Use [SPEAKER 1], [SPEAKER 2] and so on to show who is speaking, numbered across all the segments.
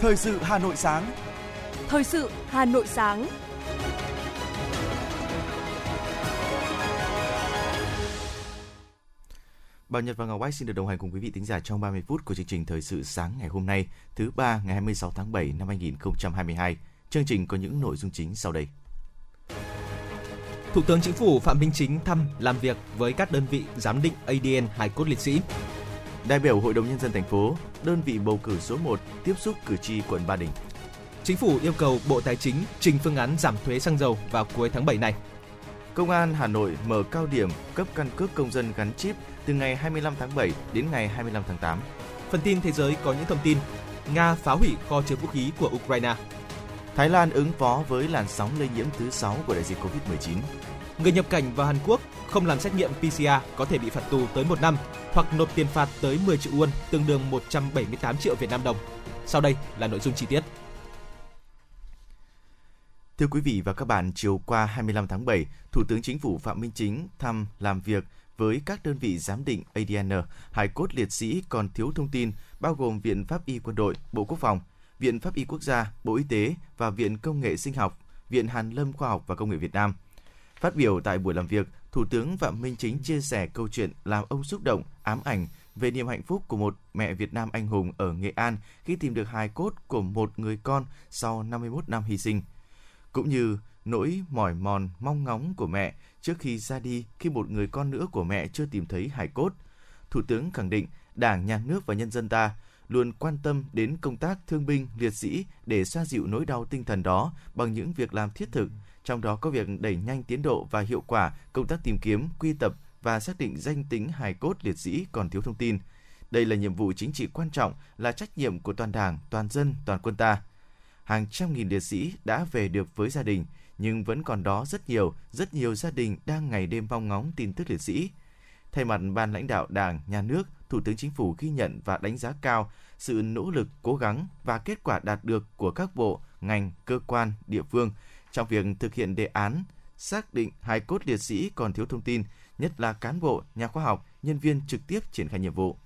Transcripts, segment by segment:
[SPEAKER 1] Thời sự Hà Nội sáng.
[SPEAKER 2] Thời sự Hà Nội sáng.
[SPEAKER 3] Bảo Nhật và Ngọc Bách xin được đồng hành cùng quý vị tính giả trong 30 phút của chương trình Thời sự sáng ngày hôm nay, thứ ba ngày 26 tháng 7 năm 2022. Chương trình có những nội dung chính sau đây.
[SPEAKER 4] Thủ tướng Chính phủ Phạm Minh Chính thăm làm việc với các đơn vị giám định ADN hài cốt liệt sĩ.
[SPEAKER 3] Đại biểu Hội đồng nhân dân thành phố, đơn vị bầu cử số 1 tiếp xúc cử tri quận Ba Đình.
[SPEAKER 4] Chính phủ yêu cầu Bộ Tài chính trình phương án giảm thuế xăng dầu vào cuối tháng 7 này.
[SPEAKER 3] Công an Hà Nội mở cao điểm cấp căn cước công dân gắn chip từ ngày 25 tháng 7 đến ngày 25 tháng 8.
[SPEAKER 4] Phần tin thế giới có những thông tin Nga phá hủy kho chứa vũ khí của Ukraine.
[SPEAKER 3] Thái Lan ứng phó với làn sóng lây nhiễm thứ 6 của đại dịch Covid-19.
[SPEAKER 4] Người nhập cảnh vào Hàn Quốc không làm xét nghiệm PCR có thể bị phạt tù tới 1 năm hoặc nộp tiền phạt tới 10 triệu won, tương đương 178 triệu Việt Nam đồng. Sau đây là nội dung chi tiết.
[SPEAKER 3] Thưa quý vị và các bạn, chiều qua 25 tháng 7, Thủ tướng Chính phủ Phạm Minh Chính thăm làm việc với các đơn vị giám định ADN, hài cốt liệt sĩ còn thiếu thông tin, bao gồm Viện Pháp y Quân đội, Bộ Quốc phòng, Viện Pháp y Quốc gia, Bộ Y tế và Viện Công nghệ Sinh học, Viện Hàn lâm Khoa học và Công nghệ Việt Nam. Phát biểu tại buổi làm việc, Thủ tướng Phạm Minh Chính chia sẻ câu chuyện làm ông xúc động, ám ảnh về niềm hạnh phúc của một mẹ Việt Nam anh hùng ở Nghệ An khi tìm được hài cốt của một người con sau 51 năm hy sinh. Cũng như nỗi mỏi mòn mong ngóng của mẹ trước khi ra đi khi một người con nữa của mẹ chưa tìm thấy hài cốt. Thủ tướng khẳng định Đảng, Nhà nước và nhân dân ta luôn quan tâm đến công tác thương binh, liệt sĩ để xoa dịu nỗi đau tinh thần đó bằng những việc làm thiết thực, trong đó có việc đẩy nhanh tiến độ và hiệu quả công tác tìm kiếm, quy tập và xác định danh tính hài cốt liệt sĩ còn thiếu thông tin. Đây là nhiệm vụ chính trị quan trọng, là trách nhiệm của toàn Đảng, toàn dân, toàn quân ta. Hàng trăm nghìn liệt sĩ đã về được với gia đình, nhưng vẫn còn đó rất nhiều, rất nhiều gia đình đang ngày đêm mong ngóng tin tức liệt sĩ. Thay mặt ban lãnh đạo Đảng, Nhà nước, Thủ tướng Chính phủ ghi nhận và đánh giá cao sự nỗ lực, cố gắng và kết quả đạt được của các bộ, ngành, cơ quan, địa phương trong việc thực hiện đề án xác định hài cốt liệt sĩ còn thiếu thông tin, nhất là cán bộ, nhà khoa học, nhân viên trực tiếp triển khai nhiệm vụ.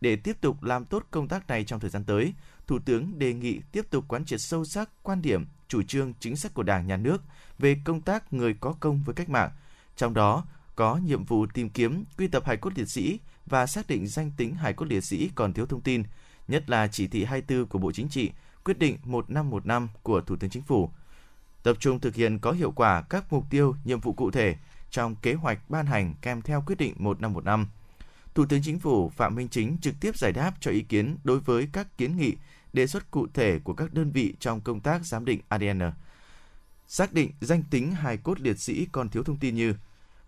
[SPEAKER 3] Để tiếp tục làm tốt công tác này trong thời gian tới, Thủ tướng đề nghị tiếp tục quán triệt sâu sắc quan điểm, chủ trương, chính sách của Đảng, Nhà nước về công tác người có công với cách mạng, trong đó có nhiệm vụ tìm kiếm, quy tập hài cốt liệt sĩ và xác định danh tính hài cốt liệt sĩ còn thiếu thông tin, nhất là chỉ thị 24 của Bộ Chính trị, quyết định 1515 của Thủ tướng Chính phủ. Tập trung thực hiện có hiệu quả các mục tiêu, nhiệm vụ cụ thể trong kế hoạch ban hành kèm theo quyết định 1515. Thủ tướng Chính phủ Phạm Minh Chính trực tiếp giải đáp cho ý kiến đối với các kiến nghị, đề xuất cụ thể của các đơn vị trong công tác giám định ADN. Xác định danh tính hài cốt liệt sĩ còn thiếu thông tin như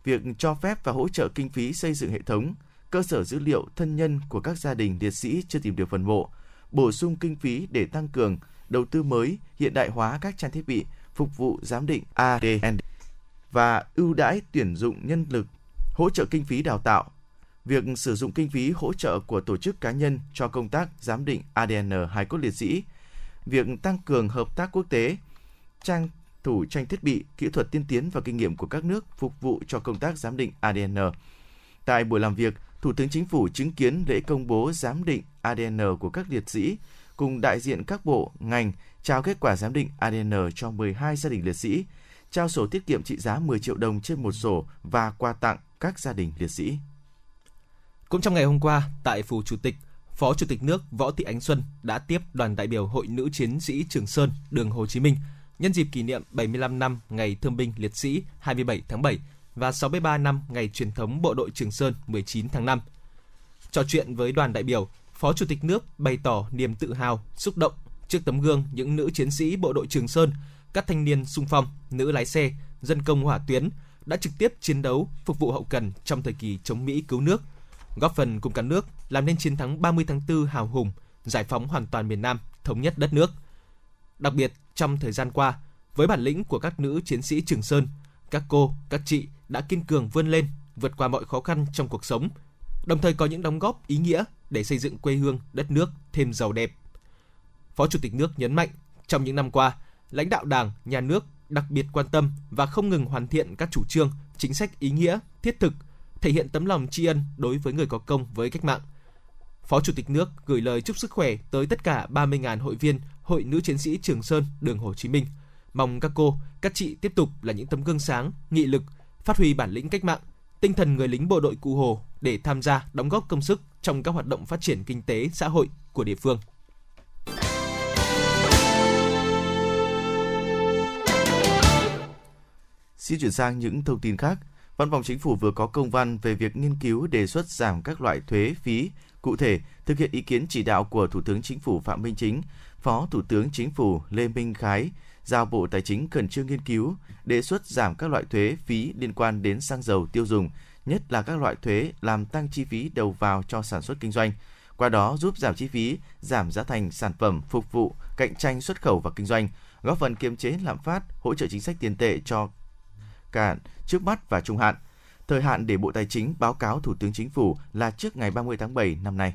[SPEAKER 3] việc cho phép và hỗ trợ kinh phí xây dựng hệ thống, cơ sở dữ liệu thân nhân của các gia đình liệt sĩ chưa tìm được phần mộ, bổ sung kinh phí để tăng cường, đầu tư mới, hiện đại hóa các trang thiết bị phục vụ giám định ADN và ưu đãi tuyển dụng nhân lực, hỗ trợ kinh phí đào tạo, việc sử dụng kinh phí hỗ trợ của tổ chức cá nhân cho công tác giám định ADN hài cốt liệt sĩ, việc tăng cường hợp tác quốc tế, trang thủ tranh thiết bị, kỹ thuật tiên tiến và kinh nghiệm của các nước phục vụ cho công tác giám định ADN. Tại buổi làm việc, Thủ tướng Chính phủ chứng kiến lễ công bố giám định ADN của các liệt sĩ, cùng đại diện các bộ, ngành trao kết quả giám định ADN cho 12 gia đình liệt sĩ, trao sổ tiết kiệm trị giá 10 triệu đồng trên một sổ và quà tặng các gia đình liệt sĩ.
[SPEAKER 4] Cũng trong ngày hôm qua, tại Phủ Chủ tịch, Phó Chủ tịch nước Võ Thị Ánh Xuân đã tiếp đoàn đại biểu Hội Nữ Chiến sĩ Trường Sơn, đường Hồ Chí Minh, nhân dịp kỷ niệm 75 năm Ngày Thương binh Liệt sĩ 27 tháng 7 và 63 năm Ngày truyền thống Bộ đội Trường Sơn 19 tháng 5. Trò chuyện với đoàn đại biểu, Phó Chủ tịch nước bày tỏ niềm tự hào, xúc động trước tấm gương những nữ chiến sĩ bộ đội Trường Sơn, các thanh niên sung phong, nữ lái xe, dân công hỏa tuyến đã trực tiếp chiến đấu phục vụ hậu cần trong thời kỳ chống Mỹ cứu nước, góp phần cùng cả nước làm nên chiến thắng 30 tháng 4 hào hùng, giải phóng hoàn toàn miền Nam, thống nhất đất nước. Đặc biệt, trong thời gian qua, với bản lĩnh của các nữ chiến sĩ Trường Sơn, các cô, các chị đã kiên cường vươn lên, vượt qua mọi khó khăn trong cuộc sống, đồng thời có những đóng góp ý nghĩa để xây dựng quê hương, đất nước thêm giàu đẹp. Phó Chủ tịch nước nhấn mạnh, trong những năm qua, lãnh đạo Đảng, Nhà nước đặc biệt quan tâm và không ngừng hoàn thiện các chủ trương, chính sách ý nghĩa, thiết thực, thể hiện tấm lòng tri ân đối với người có công với cách mạng. Phó Chủ tịch nước gửi lời chúc sức khỏe tới tất cả 30.000 hội viên Hội Nữ Chiến sĩ Trường Sơn, đường Hồ Chí Minh. Mong các cô, các chị tiếp tục là những tấm gương sáng, nghị lực, phát huy bản lĩnh cách mạng, tinh thần người lính bộ đội Cụ Hồ để tham gia đóng góp công sức trong các hoạt động phát triển kinh tế, xã hội của địa phương.
[SPEAKER 3] Xin chuyển sang những thông tin khác. Văn phòng Chính phủ vừa có công văn về việc nghiên cứu đề xuất giảm các loại thuế phí. Cụ thể, thực hiện ý kiến chỉ đạo của Thủ tướng Chính phủ Phạm Minh Chính, Phó Thủ tướng Chính phủ Lê Minh Khái giao Bộ Tài chính khẩn trương nghiên cứu, đề xuất giảm các loại thuế phí liên quan đến xăng dầu tiêu dùng, nhất là các loại thuế làm tăng chi phí đầu vào cho sản xuất kinh doanh. Qua đó giúp giảm chi phí, giảm giá thành sản phẩm phục vụ, cạnh tranh xuất khẩu và kinh doanh, góp phần kiềm chế lạm phát, hỗ trợ chính sách tiền tệ cho cả trước mắt và trung hạn. Thời hạn để Bộ Tài chính báo cáo Thủ tướng Chính phủ là trước ngày 30 tháng 7 năm nay.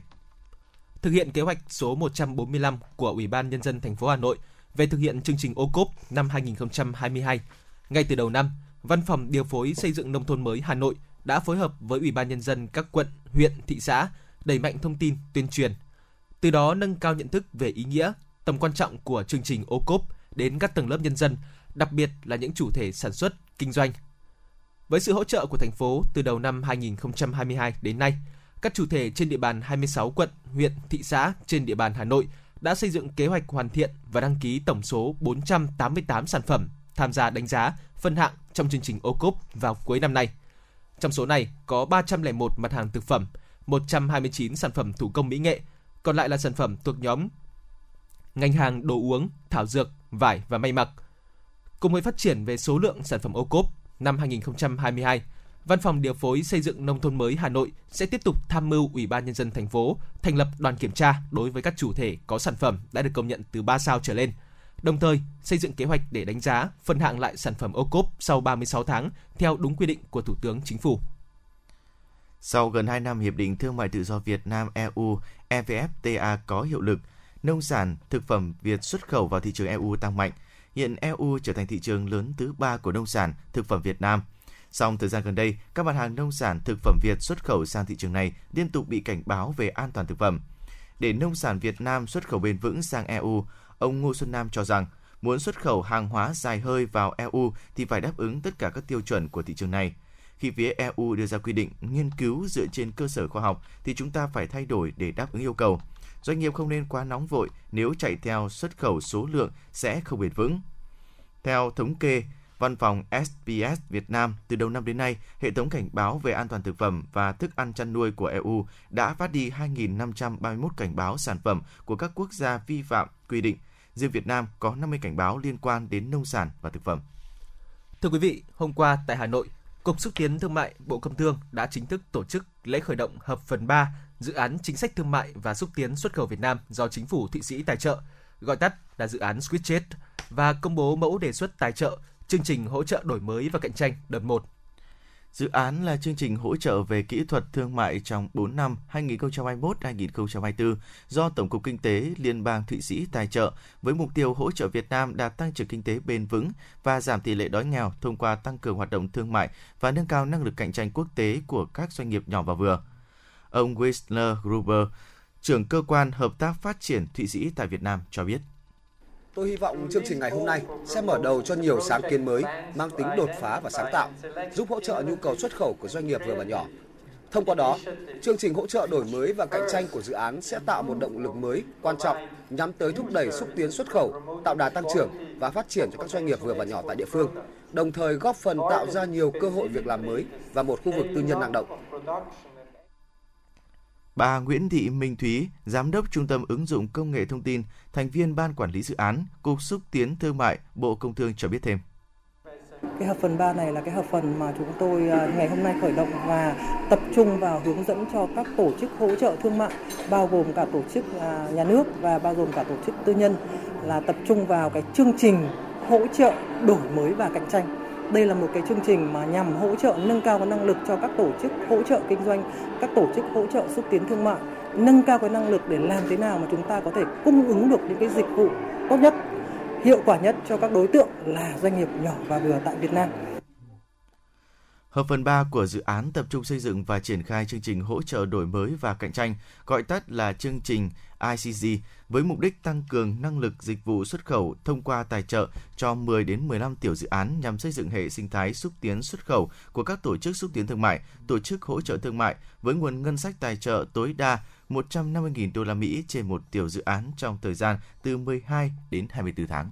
[SPEAKER 4] Thực hiện kế hoạch số 145 của Ủy ban nhân dân thành phố Hà Nội về thực hiện chương trình ô cốp năm 2022, ngay từ đầu năm, Văn phòng điều phối xây dựng nông thôn mới Hà Nội đã phối hợp với Ủy ban nhân dân các quận, huyện, thị xã đẩy mạnh thông tin, tuyên truyền. Từ đó nâng cao nhận thức về ý nghĩa, tầm quan trọng của chương trình ô cốp đến các tầng lớp nhân dân, đặc biệt là những chủ thể sản xuất, kinh doanh. Với sự hỗ trợ của thành phố từ đầu năm 2022 đến nay, các chủ thể trên địa bàn 26 quận, huyện, thị xã trên địa bàn Hà Nội đã xây dựng kế hoạch hoàn thiện và đăng ký tổng số 488 sản phẩm tham gia đánh giá, phân hạng trong chương trình ô cốp vào cuối năm nay. Trong số này có 301 mặt hàng thực phẩm, 129 sản phẩm thủ công mỹ nghệ, còn lại là sản phẩm thuộc nhóm ngành hàng đồ uống, thảo dược, vải và may mặc. Cùng với phát triển về số lượng sản phẩm ô cốp năm 2022, Văn phòng điều phối xây dựng nông thôn mới Hà Nội sẽ tiếp tục tham mưu Ủy ban nhân dân thành phố thành lập đoàn kiểm tra đối với các chủ thể có sản phẩm đã được công nhận từ 3 sao trở lên. Đồng thời, xây dựng kế hoạch để đánh giá, phân hạng lại sản phẩm ô cốp sau 36 tháng theo đúng quy định của Thủ tướng Chính phủ.
[SPEAKER 3] Sau gần 2 năm Hiệp định Thương mại Tự do Việt Nam EU EVFTA có hiệu lực, nông sản, thực phẩm Việt xuất khẩu vào thị trường EU tăng mạnh. Hiện EU trở thành thị trường lớn thứ ba của nông sản, thực phẩm Việt Nam. Song thời gian gần đây, các mặt hàng nông sản, thực phẩm Việt xuất khẩu sang thị trường này liên tục bị cảnh báo về an toàn thực phẩm. Để nông sản Việt Nam xuất khẩu bền vững sang EU, ông Ngô Xuân Nam cho rằng muốn xuất khẩu hàng hóa dài hơi vào EU thì phải đáp ứng tất cả các tiêu chuẩn của thị trường này – khi phía EU đưa ra quy định nghiên cứu dựa trên cơ sở khoa học thì chúng ta phải thay đổi để đáp ứng yêu cầu. Doanh nghiệp không nên quá nóng vội nếu chạy theo xuất khẩu số lượng sẽ không bền vững. Theo thống kê, Văn phòng SPS Việt Nam từ đầu năm đến nay, hệ thống cảnh báo về an toàn thực phẩm và thức ăn chăn nuôi của EU đã phát đi 2.531 cảnh báo sản phẩm của các quốc gia vi phạm quy định. Riêng Việt Nam có 50 cảnh báo liên quan đến nông sản và thực phẩm.
[SPEAKER 4] Thưa quý vị, hôm qua tại Hà Nội, Cục xúc tiến thương mại Bộ Công Thương đã chính thức tổ chức lễ khởi động hợp phần 3 dự án chính sách thương mại và xúc tiến xuất khẩu Việt Nam do chính phủ Thụy Sĩ tài trợ, gọi tắt là dự án Switchet và công bố mẫu đề xuất tài trợ chương trình hỗ trợ đổi mới và cạnh tranh đợt 1
[SPEAKER 3] Dự án là chương trình hỗ trợ về kỹ thuật thương mại trong 4 năm 2021-2024 do Tổng cục Kinh tế Liên bang Thụy Sĩ tài trợ với mục tiêu hỗ trợ Việt Nam đạt tăng trưởng kinh tế bền vững và giảm tỷ lệ đói nghèo thông qua tăng cường hoạt động thương mại và nâng cao năng lực cạnh tranh quốc tế của các doanh nghiệp nhỏ và vừa. Ông Whistler Gruber, trưởng cơ quan hợp tác phát triển Thụy Sĩ tại Việt Nam cho biết.
[SPEAKER 5] Tôi hy vọng chương trình ngày hôm nay sẽ mở đầu cho nhiều sáng kiến mới, mang tính đột phá và sáng tạo, giúp hỗ trợ nhu cầu xuất khẩu của doanh nghiệp vừa và nhỏ. Thông qua đó, chương trình hỗ trợ đổi mới và cạnh tranh của dự án sẽ tạo một động lực mới quan trọng nhắm tới thúc đẩy xúc tiến xuất khẩu, tạo đà tăng trưởng và phát triển cho các doanh nghiệp vừa và nhỏ tại địa phương, đồng thời góp phần tạo ra nhiều cơ hội việc làm mới và một khu vực tư nhân năng động.
[SPEAKER 3] Bà Nguyễn Thị Minh Thúy, Giám đốc Trung tâm Ứng dụng Công nghệ Thông tin, thành viên Ban Quản lý Dự án, Cục Xúc tiến Thương mại, Bộ Công Thương cho biết thêm.
[SPEAKER 6] Cái hợp phần 3 này là cái hợp phần mà chúng tôi à, ngày hôm nay khởi động và tập trung vào hướng dẫn cho các tổ chức hỗ trợ thương mại, bao gồm cả tổ chức à, nhà nước và bao gồm cả tổ chức tư nhân là tập trung vào cái chương trình hỗ trợ đổi mới và cạnh tranh đây là một cái chương trình mà nhằm hỗ trợ nâng cao cái năng lực cho các tổ chức hỗ trợ kinh doanh, các tổ chức hỗ trợ xúc tiến thương mại, nâng cao cái năng lực để làm thế nào mà chúng ta có thể cung ứng được những cái dịch vụ tốt nhất, hiệu quả nhất cho các đối tượng là doanh nghiệp nhỏ và vừa tại Việt Nam.
[SPEAKER 3] Hợp phần 3 của dự án tập trung xây dựng và triển khai chương trình hỗ trợ đổi mới và cạnh tranh, gọi tắt là chương trình ICG, với mục đích tăng cường năng lực dịch vụ xuất khẩu thông qua tài trợ cho 10 đến 15 tiểu dự án nhằm xây dựng hệ sinh thái xúc tiến xuất khẩu của các tổ chức xúc tiến thương mại, tổ chức hỗ trợ thương mại với nguồn ngân sách tài trợ tối đa 150.000 đô la Mỹ trên một tiểu dự án trong thời gian từ 12 đến 24 tháng.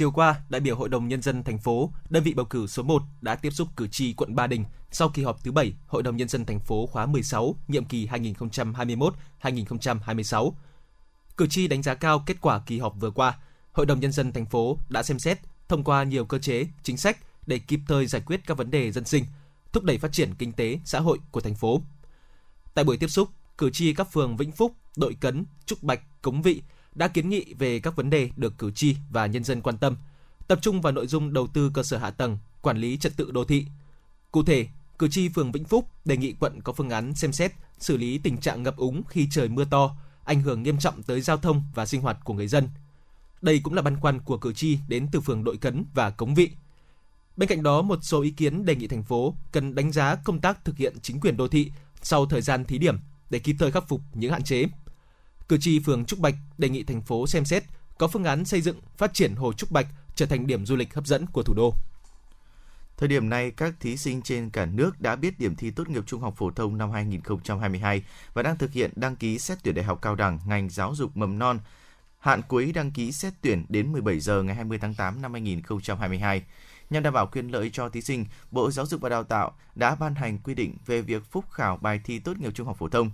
[SPEAKER 4] Chiều qua, đại biểu Hội đồng Nhân dân thành phố, đơn vị bầu cử số 1 đã tiếp xúc cử tri quận Ba Đình sau kỳ họp thứ 7 Hội đồng Nhân dân thành phố khóa 16, nhiệm kỳ 2021-2026. Cử tri đánh giá cao kết quả kỳ họp vừa qua. Hội đồng Nhân dân thành phố đã xem xét, thông qua nhiều cơ chế, chính sách để kịp thời giải quyết các vấn đề dân sinh, thúc đẩy phát triển kinh tế, xã hội của thành phố. Tại buổi tiếp xúc, cử tri các phường Vĩnh Phúc, Đội Cấn, Trúc Bạch, Cống Vị đã kiến nghị về các vấn đề được cử tri và nhân dân quan tâm, tập trung vào nội dung đầu tư cơ sở hạ tầng, quản lý trật tự đô thị. Cụ thể, cử tri phường Vĩnh Phúc đề nghị quận có phương án xem xét xử lý tình trạng ngập úng khi trời mưa to, ảnh hưởng nghiêm trọng tới giao thông và sinh hoạt của người dân. Đây cũng là băn khoăn của cử tri đến từ phường Đội Cấn và Cống Vị. Bên cạnh đó, một số ý kiến đề nghị thành phố cần đánh giá công tác thực hiện chính quyền đô thị sau thời gian thí điểm để kịp thời khắc phục những hạn chế. Cử tri phường Trúc Bạch đề nghị thành phố xem xét có phương án xây dựng phát triển Hồ Trúc Bạch trở thành điểm du lịch hấp dẫn của thủ đô.
[SPEAKER 3] Thời điểm này, các thí sinh trên cả nước đã biết điểm thi tốt nghiệp trung học phổ thông năm 2022 và đang thực hiện đăng ký xét tuyển đại học cao đẳng ngành giáo dục mầm non. Hạn cuối đăng ký xét tuyển đến 17 giờ ngày 20 tháng 8 năm 2022. Nhằm đảm bảo quyền lợi cho thí sinh, Bộ Giáo dục và Đào tạo đã ban hành quy định về việc phúc khảo bài thi tốt nghiệp trung học phổ thông.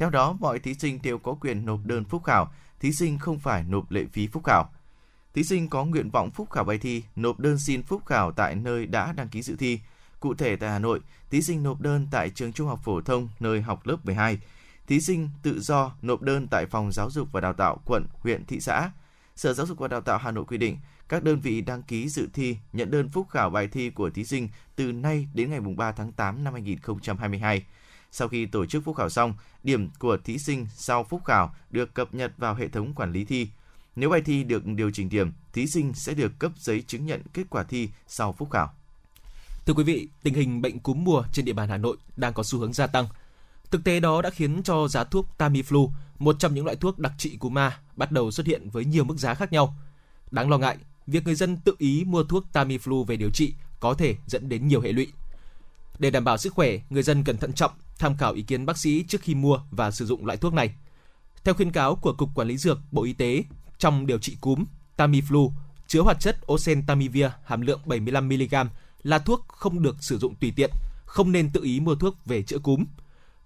[SPEAKER 3] Theo đó, mọi thí sinh đều có quyền nộp đơn phúc khảo, thí sinh không phải nộp lệ phí phúc khảo. Thí sinh có nguyện vọng phúc khảo bài thi, nộp đơn xin phúc khảo tại nơi đã đăng ký dự thi. Cụ thể tại Hà Nội, thí sinh nộp đơn tại trường Trung học phổ thông nơi học lớp 12. Thí sinh tự do nộp đơn tại phòng giáo dục và đào tạo quận, huyện, thị xã. Sở Giáo dục và Đào tạo Hà Nội quy định, các đơn vị đăng ký dự thi nhận đơn phúc khảo bài thi của thí sinh từ nay đến ngày 3 tháng 8 năm 2022. Sau khi tổ chức phúc khảo xong, điểm của thí sinh sau phúc khảo được cập nhật vào hệ thống quản lý thi. Nếu bài thi được điều chỉnh điểm, thí sinh sẽ được cấp giấy chứng nhận kết quả thi sau phúc khảo.
[SPEAKER 4] Thưa quý vị, tình hình bệnh cúm mùa trên địa bàn Hà Nội đang có xu hướng gia tăng. Thực tế đó đã khiến cho giá thuốc Tamiflu, một trong những loại thuốc đặc trị cúm A, bắt đầu xuất hiện với nhiều mức giá khác nhau. Đáng lo ngại, việc người dân tự ý mua thuốc Tamiflu về điều trị có thể dẫn đến nhiều hệ lụy. Để đảm bảo sức khỏe, người dân cần thận trọng, tham khảo ý kiến bác sĩ trước khi mua và sử dụng loại thuốc này. Theo khuyến cáo của Cục Quản lý Dược Bộ Y tế, trong điều trị cúm, Tamiflu chứa hoạt chất oseltamivir hàm lượng 75mg là thuốc không được sử dụng tùy tiện, không nên tự ý mua thuốc về chữa cúm.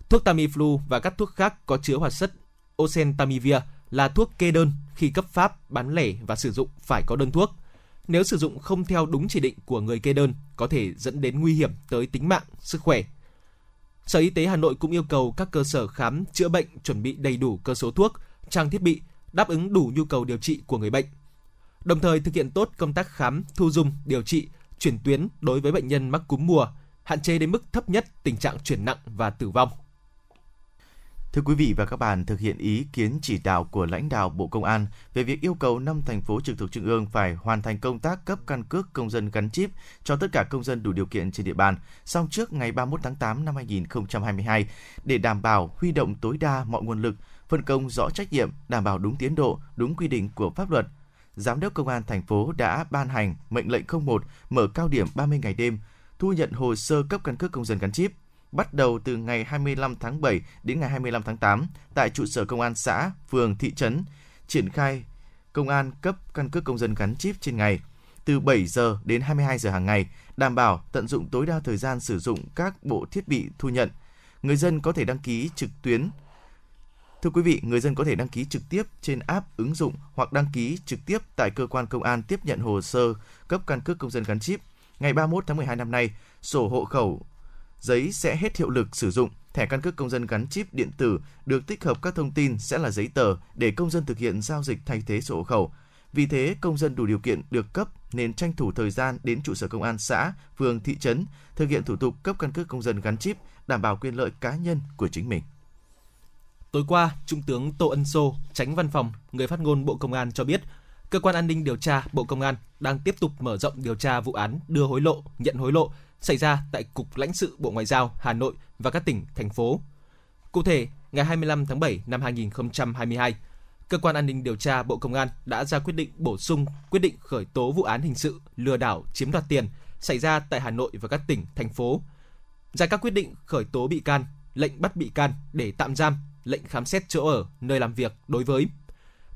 [SPEAKER 4] Thuốc Tamiflu và các thuốc khác có chứa hoạt chất oseltamivir là thuốc kê đơn khi cấp phát, bán lẻ và sử dụng phải có đơn thuốc. Nếu sử dụng không theo đúng chỉ định của người kê đơn có thể dẫn đến nguy hiểm tới tính mạng, sức khỏe. Sở Y tế Hà Nội cũng yêu cầu các cơ sở khám chữa bệnh chuẩn bị đầy đủ cơ số thuốc, trang thiết bị đáp ứng đủ nhu cầu điều trị của người bệnh. Đồng thời thực hiện tốt công tác khám, thu dung, điều trị, chuyển tuyến đối với bệnh nhân mắc cúm mùa, hạn chế đến mức thấp nhất tình trạng chuyển nặng và tử vong.
[SPEAKER 3] Thưa quý vị và các bạn, thực hiện ý kiến chỉ đạo của lãnh đạo Bộ Công an về việc yêu cầu 5 thành phố trực thuộc Trung ương phải hoàn thành công tác cấp căn cước công dân gắn chip cho tất cả công dân đủ điều kiện trên địa bàn, sau trước ngày 31 tháng 8 năm 2022 để đảm bảo huy động tối đa mọi nguồn lực, phân công rõ trách nhiệm, đảm bảo đúng tiến độ, đúng quy định của pháp luật. Giám đốc Công an thành phố đã ban hành mệnh lệnh 01 mở cao điểm 30 ngày đêm, thu nhận hồ sơ cấp căn cước công dân gắn chip bắt đầu từ ngày 25 tháng 7 đến ngày 25 tháng 8 tại trụ sở công an xã, phường, thị trấn, triển khai công an cấp căn cước công dân gắn chip trên ngày từ 7 giờ đến 22 giờ hàng ngày, đảm bảo tận dụng tối đa thời gian sử dụng các bộ thiết bị thu nhận. Người dân có thể đăng ký trực tuyến. Thưa quý vị, người dân có thể đăng ký trực tiếp trên app ứng dụng hoặc đăng ký trực tiếp tại cơ quan công an tiếp nhận hồ sơ cấp căn cước công dân gắn chip. Ngày 31 tháng 12 năm nay, sổ hộ khẩu giấy sẽ hết hiệu lực sử dụng. Thẻ căn cước công dân gắn chip điện tử được tích hợp các thông tin sẽ là giấy tờ để công dân thực hiện giao dịch thay thế sổ hộ khẩu. Vì thế, công dân đủ điều kiện được cấp nên tranh thủ thời gian đến trụ sở công an xã, phường, thị trấn thực hiện thủ tục cấp căn cước công dân gắn chip, đảm bảo quyền lợi cá nhân của chính mình.
[SPEAKER 4] Tối qua, Trung tướng Tô Ân Sô, tránh văn phòng, người phát ngôn Bộ Công an cho biết, Cơ quan An ninh điều tra Bộ Công an đang tiếp tục mở rộng điều tra vụ án đưa hối lộ, nhận hối lộ xảy ra tại Cục lãnh sự Bộ Ngoại giao Hà Nội và các tỉnh, thành phố. Cụ thể, ngày 25 tháng 7 năm 2022, Cơ quan An ninh điều tra Bộ Công an đã ra quyết định bổ sung quyết định khởi tố vụ án hình sự lừa đảo chiếm đoạt tiền xảy ra tại Hà Nội và các tỉnh, thành phố. Ra các quyết định khởi tố bị can, lệnh bắt bị can để tạm giam, lệnh khám xét chỗ ở, nơi làm việc đối với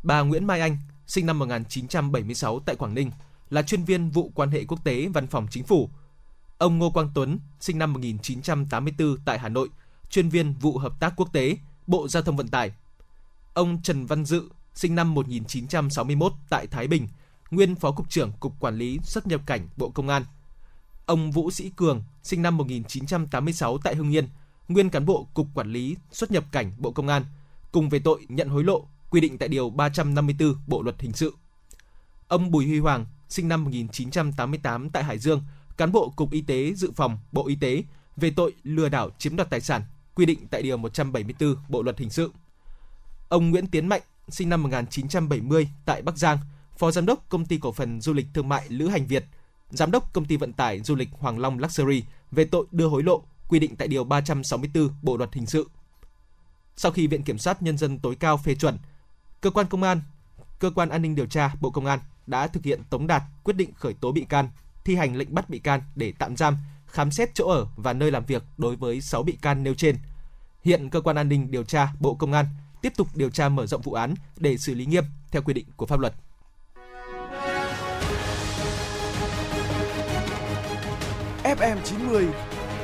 [SPEAKER 4] bà Nguyễn Mai Anh, sinh năm 1976 tại Quảng Ninh, là chuyên viên vụ quan hệ quốc tế Văn phòng Chính phủ. Ông Ngô Quang Tuấn, sinh năm 1984 tại Hà Nội, chuyên viên vụ hợp tác quốc tế, Bộ Giao thông Vận tải. Ông Trần Văn Dự, sinh năm 1961 tại Thái Bình, nguyên Phó Cục trưởng Cục Quản lý xuất nhập cảnh Bộ Công an. Ông Vũ Sĩ Cường, sinh năm 1986 tại Hưng Yên, nguyên cán bộ Cục Quản lý xuất nhập cảnh Bộ Công an, cùng về tội nhận hối lộ quy định tại Điều 354 Bộ Luật Hình sự. Ông Bùi Huy Hoàng, sinh năm 1988 tại Hải Dương, cán bộ Cục Y tế Dự phòng Bộ Y tế về tội lừa đảo chiếm đoạt tài sản, quy định tại Điều 174 Bộ Luật Hình sự. Ông Nguyễn Tiến Mạnh, sinh năm 1970 tại Bắc Giang, Phó Giám đốc Công ty Cổ phần Du lịch Thương mại Lữ Hành Việt, Giám đốc Công ty Vận tải Du lịch Hoàng Long Luxury về tội đưa hối lộ, quy định tại Điều 364 Bộ Luật Hình sự. Sau khi Viện Kiểm sát Nhân dân tối cao phê chuẩn, cơ quan công an, cơ quan an ninh điều tra Bộ Công an đã thực hiện tống đạt quyết định khởi tố bị can, thi hành lệnh bắt bị can để tạm giam, khám xét chỗ ở và nơi làm việc đối với 6 bị can nêu trên. Hiện cơ quan an ninh điều tra Bộ Công an tiếp tục điều tra mở rộng vụ án để xử lý nghiêm theo quy định của pháp luật.
[SPEAKER 1] FM 90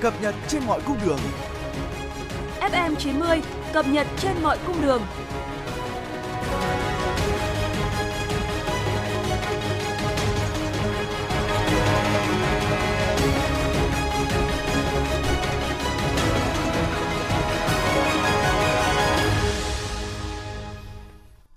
[SPEAKER 1] cập nhật trên mọi cung đường.
[SPEAKER 2] FM 90 cập nhật trên mọi cung đường.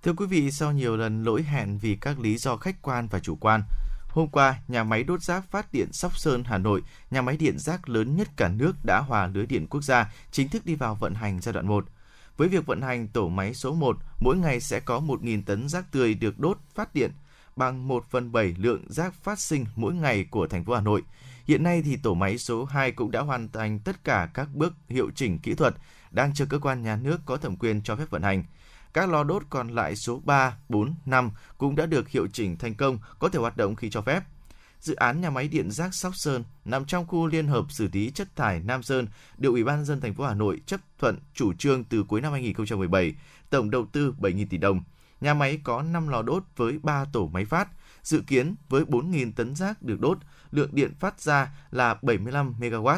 [SPEAKER 3] Thưa quý vị, sau nhiều lần lỗi hẹn vì các lý do khách quan và chủ quan, hôm qua, nhà máy đốt rác phát điện Sóc Sơn, Hà Nội, nhà máy điện rác lớn nhất cả nước đã hòa lưới điện quốc gia, chính thức đi vào vận hành giai đoạn 1. Với việc vận hành tổ máy số 1, mỗi ngày sẽ có 1.000 tấn rác tươi được đốt phát điện, bằng 1 phần 7 lượng rác phát sinh mỗi ngày của thành phố Hà Nội. Hiện nay thì tổ máy số 2 cũng đã hoàn thành tất cả các bước hiệu chỉnh kỹ thuật, đang chờ cơ quan nhà nước có thẩm quyền cho phép vận hành. Các lò đốt còn lại số 3, 4, 5 cũng đã được hiệu chỉnh thành công, có thể hoạt động khi cho phép. Dự án nhà máy điện rác Sóc Sơn nằm trong khu liên hợp xử lý chất thải Nam Sơn, được Ủy ban dân thành phố Hà Nội chấp thuận chủ trương từ cuối năm 2017, tổng đầu tư 7.000 tỷ đồng. Nhà máy có 5 lò đốt với 3 tổ máy phát, dự kiến với 4.000 tấn rác được đốt, lượng điện phát ra là 75 MW.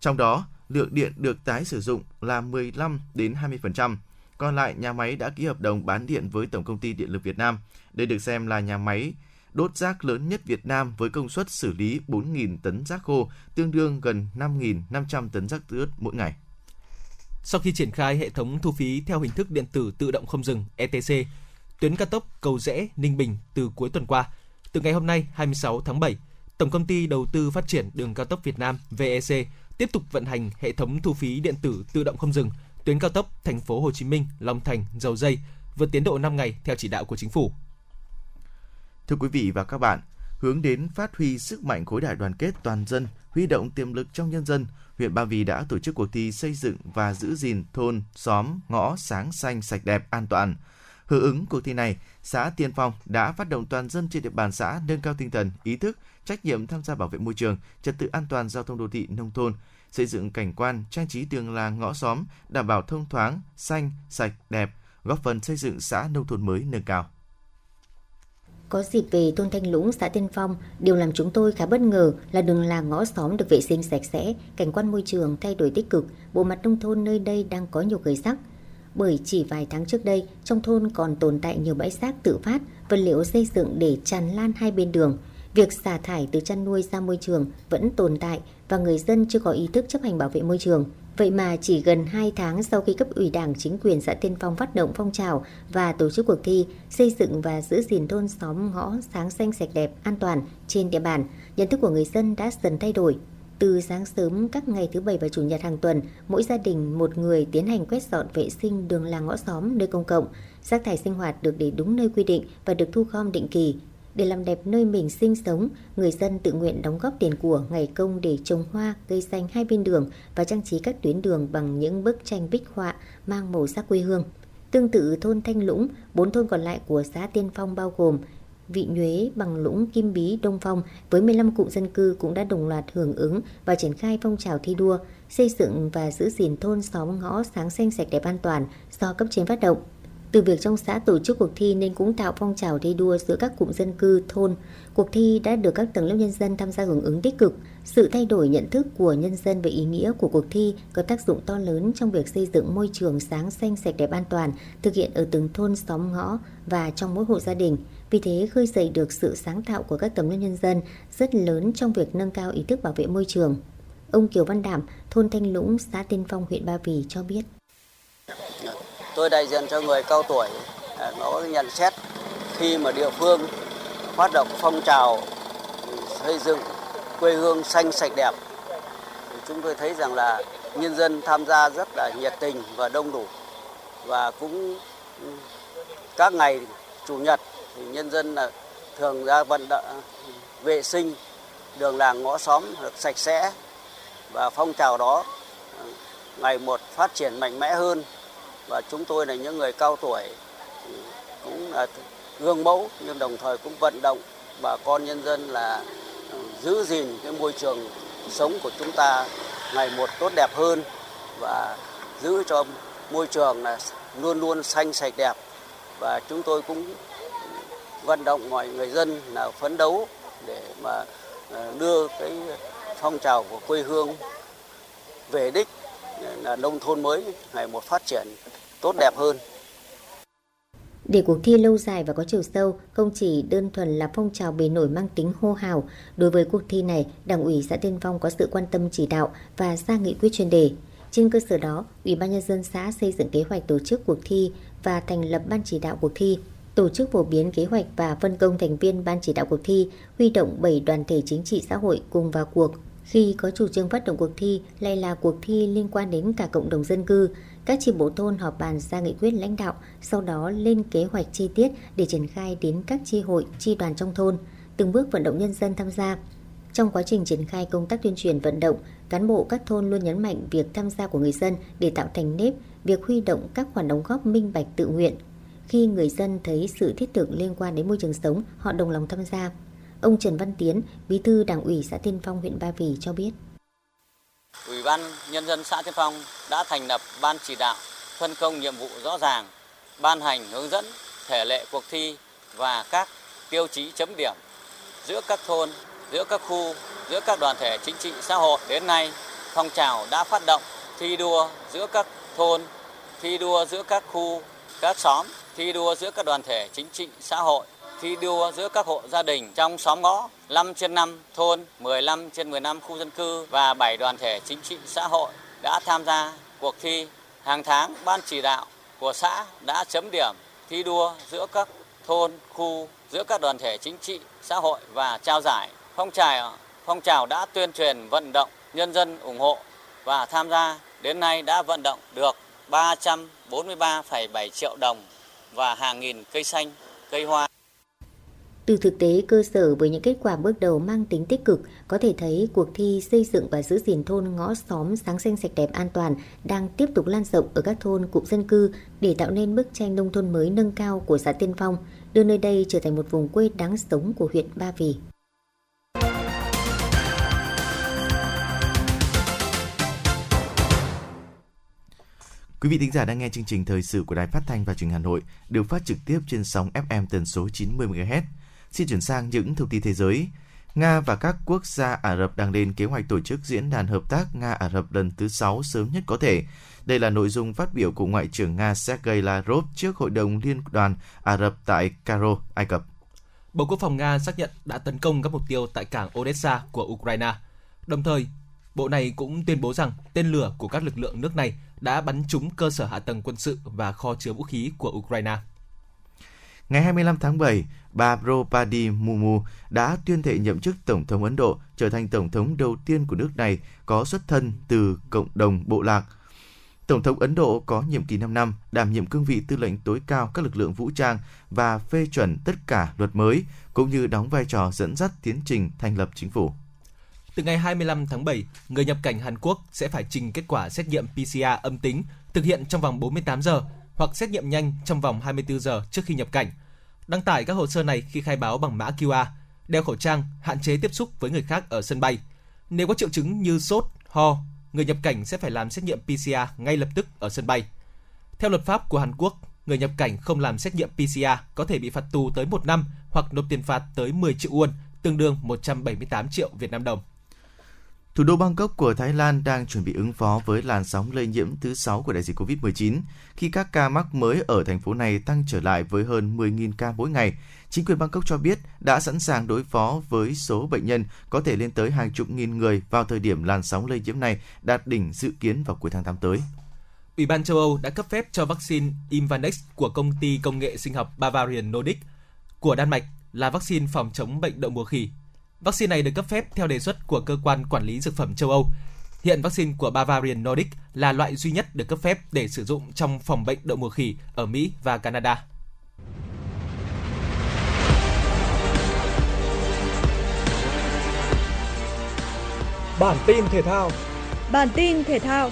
[SPEAKER 3] Trong đó, lượng điện được tái sử dụng là 15 đến 20%. Còn lại, nhà máy đã ký hợp đồng bán điện với Tổng công ty Điện lực Việt Nam. Đây được xem là nhà máy đốt rác lớn nhất Việt Nam với công suất xử lý 4.000 tấn rác khô, tương đương gần 5.500 tấn rác ướt mỗi ngày.
[SPEAKER 4] Sau khi triển khai hệ thống thu phí theo hình thức điện tử tự động không dừng ETC, tuyến cao tốc Cầu Rẽ Ninh Bình từ cuối tuần qua, từ ngày hôm nay 26 tháng 7, Tổng công ty Đầu tư Phát triển Đường cao tốc Việt Nam VEC tiếp tục vận hành hệ thống thu phí điện tử tự động không dừng tuyến cao tốc thành phố Hồ Chí Minh Long Thành Dầu Dây vượt tiến độ 5 ngày theo chỉ đạo của chính phủ.
[SPEAKER 3] Thưa quý vị và các bạn, hướng đến phát huy sức mạnh khối đại đoàn kết toàn dân, huy động tiềm lực trong nhân dân, huyện Ba Vì đã tổ chức cuộc thi xây dựng và giữ gìn thôn, xóm, ngõ sáng xanh sạch đẹp an toàn. Hưởng ứng cuộc thi này, xã Tiên Phong đã phát động toàn dân trên địa bàn xã nâng cao tinh thần, ý thức, trách nhiệm tham gia bảo vệ môi trường, trật tự an toàn giao thông đô thị nông thôn, xây dựng cảnh quan, trang trí đường làng ngõ xóm, đảm bảo thông thoáng, xanh, sạch, đẹp, góp phần xây dựng xã nông thôn mới nâng cao.
[SPEAKER 7] Có dịp về thôn Thanh Lũng, xã Tiên Phong, điều làm chúng tôi khá bất ngờ là đường làng ngõ xóm được vệ sinh sạch sẽ, cảnh quan môi trường thay đổi tích cực, bộ mặt nông thôn nơi đây đang có nhiều khởi sắc. Bởi chỉ vài tháng trước đây, trong thôn còn tồn tại nhiều bãi rác tự phát, vật liệu xây dựng để tràn lan hai bên đường. Việc xả thải từ chăn nuôi ra môi trường vẫn tồn tại và người dân chưa có ý thức chấp hành bảo vệ môi trường. Vậy mà chỉ gần 2 tháng sau khi cấp ủy đảng chính quyền xã Tiên Phong phát động phong trào và tổ chức cuộc thi xây dựng và giữ gìn thôn xóm ngõ sáng xanh sạch đẹp an toàn trên địa bàn, nhận thức của người dân đã dần thay đổi. Từ sáng sớm các ngày thứ bảy và chủ nhật hàng tuần, mỗi gia đình một người tiến hành quét dọn vệ sinh đường làng ngõ xóm nơi công cộng. Rác thải sinh hoạt được để đúng nơi quy định và được thu gom định kỳ. Để làm đẹp nơi mình sinh sống, người dân tự nguyện đóng góp tiền của ngày công để trồng hoa, cây xanh hai bên đường và trang trí các tuyến đường bằng những bức tranh bích họa mang màu sắc quê hương. Tương tự thôn Thanh Lũng, bốn thôn còn lại của xã Tiên Phong bao gồm Vị Nhuế, Bằng Lũng, Kim Bí, Đông Phong với 15 cụm dân cư cũng đã đồng loạt hưởng ứng và triển khai phong trào thi đua xây dựng và giữ gìn thôn xóm ngõ sáng xanh sạch đẹp an toàn do cấp trên phát động. Từ việc trong xã tổ chức cuộc thi nên cũng tạo phong trào thi đua giữa các cụm dân cư, thôn. Cuộc thi đã được các tầng lớp nhân dân tham gia hưởng ứng tích cực. Sự thay đổi nhận thức của nhân dân về ý nghĩa của cuộc thi có tác dụng to lớn trong việc xây dựng môi trường sáng xanh sạch đẹp an toàn, thực hiện ở từng thôn xóm ngõ và trong mỗi hộ gia đình. Vì thế khơi dậy được sự sáng tạo của các tầng lớp nhân dân rất lớn trong việc nâng cao ý thức bảo vệ môi trường. Ông Kiều Văn Đảm, thôn Thanh Lũng, xã Tiên Phong, huyện Ba Vì cho biết.
[SPEAKER 8] Tôi đại diện cho người cao tuổi à, có nhận xét khi mà địa phương phát động phong trào xây dựng quê hương xanh sạch đẹp. Chúng tôi thấy rằng là nhân dân tham gia rất là nhiệt tình và đông đủ. Và cũng ừ, các ngày chủ nhật thì nhân dân là thường ra vận động à, vệ sinh đường làng ngõ xóm được sạch sẽ. Và phong trào đó à, ngày một phát triển mạnh mẽ hơn và chúng tôi là những người cao tuổi cũng là gương mẫu, nhưng đồng thời cũng vận động bà con nhân dân là ừ, giữ gìn cái môi trường sống của chúng ta ngày một tốt đẹp hơn và giữ cho môi trường là luôn luôn xanh sạch đẹp. Và chúng tôi cũng ừ, vận động mọi người dân là phấn đấu để mà ờ, đưa cái phong trào của quê hương về đích ừ, là nông thôn mới ngày một phát triển tốt đẹp hơn.
[SPEAKER 7] Để cuộc thi lâu dài và có chiều sâu, không chỉ đơn thuần là phong trào bề nổi mang tính hô hào, đối với cuộc thi này, Đảng ủy xã Tiên Phong có sự quan tâm chỉ đạo và ra nghị quyết chuyên đề. Trên cơ sở đó, Ủy ban nhân dân xã xây dựng kế hoạch tổ chức cuộc thi và thành lập ban chỉ đạo cuộc thi, tổ chức phổ biến kế hoạch và phân công thành viên ban chỉ đạo cuộc thi, huy động 7 đoàn thể chính trị xã hội cùng vào cuộc. Khi có chủ trương phát động cuộc thi lại là cuộc thi liên quan đến cả cộng đồng dân cư, các chi bộ thôn họp bàn ra nghị quyết lãnh đạo, sau đó lên kế hoạch chi tiết để triển khai đến các chi hội, chi đoàn trong thôn, từng bước vận động nhân dân tham gia. Trong quá trình triển khai công tác tuyên truyền vận động, cán bộ các thôn luôn nhấn mạnh việc tham gia của người dân để tạo thành nếp, việc huy động các khoản đóng góp minh bạch tự nguyện. Khi người dân thấy sự thiết thực liên quan đến môi trường sống, họ đồng lòng tham gia. Ông Trần Văn Tiến, Bí thư Đảng ủy xã Tiên Phong huyện Ba Vì cho biết.
[SPEAKER 9] Ủy ban Nhân dân xã Tiên Phong đã thành lập ban chỉ đạo, phân công nhiệm vụ rõ ràng, ban hành hướng dẫn, thể lệ cuộc thi và các tiêu chí chấm điểm giữa các thôn, giữa các khu, giữa các đoàn thể chính trị xã hội. Đến nay, phong trào đã phát động thi đua giữa các thôn, thi đua giữa các khu, các xóm, thi đua giữa các đoàn thể chính trị xã hội thi đua giữa các hộ gia đình trong xóm ngõ 5 trên 5 thôn, 15 trên 15 khu dân cư và 7 đoàn thể chính trị xã hội đã tham gia cuộc thi. Hàng tháng, ban chỉ đạo của xã đã chấm điểm thi đua giữa các thôn, khu, giữa các đoàn thể chính trị, xã hội và trao giải. Phong trào phong trào đã tuyên truyền vận động nhân dân ủng hộ và tham gia đến nay đã vận động được 343,7 triệu đồng và hàng nghìn cây xanh, cây hoa.
[SPEAKER 7] Từ thực tế cơ sở với những kết quả bước đầu mang tính tích cực, có thể thấy cuộc thi xây dựng và giữ gìn thôn ngõ xóm sáng xanh sạch đẹp an toàn đang tiếp tục lan rộng ở các thôn cụm dân cư để tạo nên bức tranh nông thôn mới nâng cao của xã Tiên Phong, đưa nơi đây trở thành một vùng quê đáng sống của huyện Ba Vì.
[SPEAKER 3] Quý vị thính giả đang nghe chương trình thời sự của Đài Phát thanh và Truyền hình Hà Nội, được phát trực tiếp trên sóng FM tần số 90 MHz. Xin chuyển sang những thông tin thế giới. Nga và các quốc gia Ả Rập đang lên kế hoạch tổ chức diễn đàn hợp tác Nga-Ả Rập lần thứ 6 sớm nhất có thể. Đây là nội dung phát biểu của Ngoại trưởng Nga Sergei Lavrov trước Hội đồng Liên đoàn Ả Rập tại Cairo, Ai Cập.
[SPEAKER 4] Bộ Quốc phòng Nga xác nhận đã tấn công các mục tiêu tại cảng Odessa của Ukraine. Đồng thời, Bộ này cũng tuyên bố rằng tên lửa của các lực lượng nước này đã bắn trúng cơ sở hạ tầng quân sự và kho chứa vũ khí của Ukraine.
[SPEAKER 3] Ngày 25 tháng 7, bà Draupadi Murmu đã tuyên thệ nhậm chức Tổng thống Ấn Độ, trở thành Tổng thống đầu tiên của nước này có xuất thân từ cộng đồng bộ lạc. Tổng thống Ấn Độ có nhiệm kỳ 5 năm, đảm nhiệm cương vị tư lệnh tối cao các lực lượng vũ trang và phê chuẩn tất cả luật mới, cũng như đóng vai trò dẫn dắt tiến trình thành lập chính phủ.
[SPEAKER 4] Từ ngày 25 tháng 7, người nhập cảnh Hàn Quốc sẽ phải trình kết quả xét nghiệm PCR âm tính thực hiện trong vòng 48 giờ hoặc xét nghiệm nhanh trong vòng 24 giờ trước khi nhập cảnh. Đăng tải các hồ sơ này khi khai báo bằng mã QR, đeo khẩu trang, hạn chế tiếp xúc với người khác ở sân bay. Nếu có triệu chứng như sốt, ho, người nhập cảnh sẽ phải làm xét nghiệm PCR ngay lập tức ở sân bay. Theo luật pháp của Hàn Quốc, người nhập cảnh không làm xét nghiệm PCR có thể bị phạt tù tới 1 năm hoặc nộp tiền phạt tới 10 triệu won, tương đương 178 triệu Việt Nam đồng.
[SPEAKER 3] Thủ đô Bangkok của Thái Lan đang chuẩn bị ứng phó với làn sóng lây nhiễm thứ 6 của đại dịch COVID-19 khi các ca mắc mới ở thành phố này tăng trở lại với hơn 10.000 ca mỗi ngày. Chính quyền Bangkok cho biết đã sẵn sàng đối phó với số bệnh nhân có thể lên tới hàng chục nghìn người vào thời điểm làn sóng lây nhiễm này đạt đỉnh dự kiến vào cuối tháng 8 tới.
[SPEAKER 4] Ủy ban châu Âu đã cấp phép cho vaccine Imvanex của công ty công nghệ sinh học Bavarian Nordic của Đan Mạch là vaccine phòng chống bệnh đậu mùa khỉ Vaccine này được cấp phép theo đề xuất của cơ quan quản lý dược phẩm châu Âu. Hiện vaccine của Bavarian Nordic là loại duy nhất được cấp phép để sử dụng trong phòng bệnh đậu mùa khỉ ở Mỹ và Canada.
[SPEAKER 10] Bản tin thể thao
[SPEAKER 2] Bản tin thể thao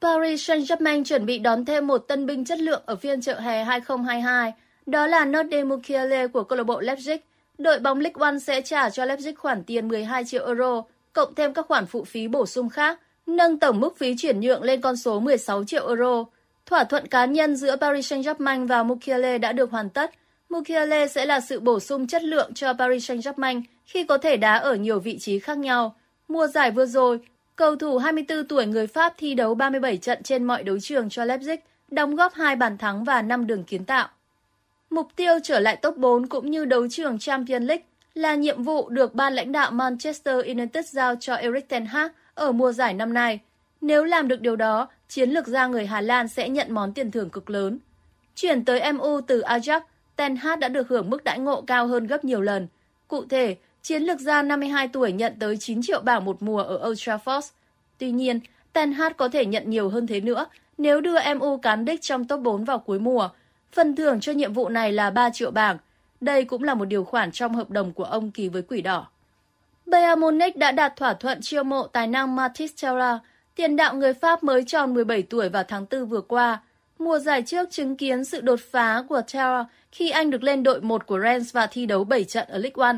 [SPEAKER 2] Paris Saint-Germain chuẩn bị đón thêm một tân binh chất lượng ở phiên chợ hè 2022, đó là Node Mukiele của câu lạc bộ Leipzig. Đội bóng Ligue 1 sẽ trả cho Leipzig khoản tiền 12 triệu euro, cộng thêm các khoản phụ phí bổ sung khác, nâng tổng mức phí chuyển nhượng lên con số 16 triệu euro. Thỏa thuận cá nhân giữa Paris Saint-Germain và Mukiele đã được hoàn tất. Mukiele sẽ là sự bổ sung chất lượng cho Paris Saint-Germain khi có thể đá ở nhiều vị trí khác nhau. Mùa giải vừa rồi, Cầu thủ 24 tuổi người Pháp thi đấu 37 trận trên mọi đấu trường cho Leipzig, đóng góp 2 bàn thắng và 5 đường kiến tạo. Mục tiêu trở lại top 4 cũng như đấu trường Champions League là nhiệm vụ được ban lãnh đạo Manchester United giao cho Erik ten Hag ở mùa giải năm nay. Nếu làm được điều đó, chiến lược gia người Hà Lan sẽ nhận món tiền thưởng cực lớn. Chuyển tới MU từ Ajax, Ten Hag đã được hưởng mức đãi ngộ cao hơn gấp nhiều lần. Cụ thể, Chiến lược gia 52 tuổi nhận tới 9 triệu bảng một mùa ở Old Trafford. Tuy nhiên, Ten Hag có thể nhận nhiều hơn thế nữa nếu đưa MU cán đích trong top 4 vào cuối mùa. Phần thưởng cho nhiệm vụ này là 3 triệu bảng. Đây cũng là một điều khoản trong hợp đồng của ông ký với Quỷ Đỏ. Bayern Munich đã đạt thỏa thuận chiêu mộ tài năng Mathis Tella, tiền đạo người Pháp mới tròn 17 tuổi vào tháng 4 vừa qua. Mùa giải trước chứng kiến sự đột phá của Tella khi anh được lên đội 1 của Rennes và thi đấu 7 trận ở League One.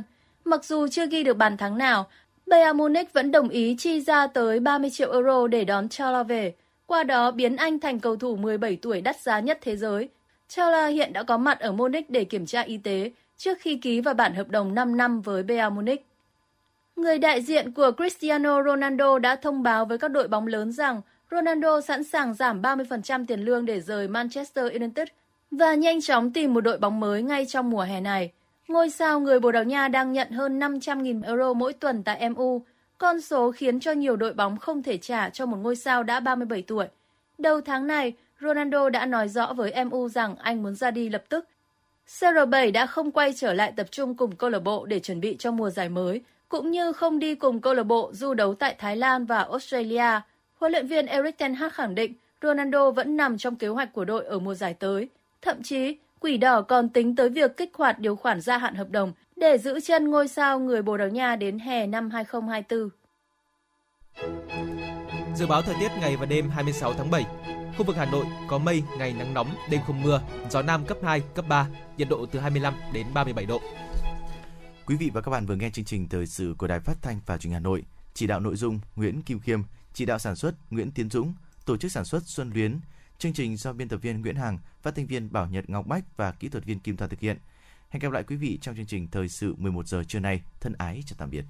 [SPEAKER 2] Mặc dù chưa ghi được bàn thắng nào, Bayern Munich vẫn đồng ý chi ra tới 30 triệu euro để đón Chala về, qua đó biến anh thành cầu thủ 17 tuổi đắt giá nhất thế giới. Chala hiện đã có mặt ở Munich để kiểm tra y tế trước khi ký vào bản hợp đồng 5 năm với Bayern Munich. Người đại diện của Cristiano Ronaldo đã thông báo với các đội bóng lớn rằng Ronaldo sẵn sàng giảm 30% tiền lương để rời Manchester United và nhanh chóng tìm một đội bóng mới ngay trong mùa hè này. Ngôi sao người Bồ Đào Nha đang nhận hơn 500.000 euro mỗi tuần tại MU, con số khiến cho nhiều đội bóng không thể trả cho một ngôi sao đã 37 tuổi. Đầu tháng này, Ronaldo đã nói rõ với MU rằng anh muốn ra đi lập tức. CR7 đã không quay trở lại tập trung cùng câu lạc bộ để chuẩn bị cho mùa giải mới, cũng như không đi cùng câu lạc bộ du đấu tại Thái Lan và Australia. Huấn luyện viên Erik ten Hag khẳng định Ronaldo vẫn nằm trong kế hoạch của đội ở mùa giải tới. Thậm chí, Quỷ đỏ còn tính tới việc kích hoạt điều khoản gia hạn hợp đồng để giữ chân ngôi sao người Bồ Đào Nha đến hè năm 2024.
[SPEAKER 4] Dự báo thời tiết ngày và đêm 26 tháng 7. Khu vực Hà Nội có mây, ngày nắng nóng, đêm không mưa, gió nam cấp 2, cấp 3, nhiệt độ từ 25 đến 37 độ.
[SPEAKER 3] Quý vị và các bạn vừa nghe chương trình thời sự của Đài Phát thanh và Truyền hình Hà Nội. Chỉ đạo nội dung Nguyễn Kim Khiêm, chỉ đạo sản xuất Nguyễn Tiến Dũng, tổ chức sản xuất Xuân Luyến, Chương trình do biên tập viên Nguyễn Hằng, phát thanh viên Bảo Nhật Ngọc Bách và kỹ thuật viên Kim Thoa thực hiện. Hẹn gặp lại quý vị trong chương trình thời sự 11 giờ trưa nay. Thân ái chào tạm biệt.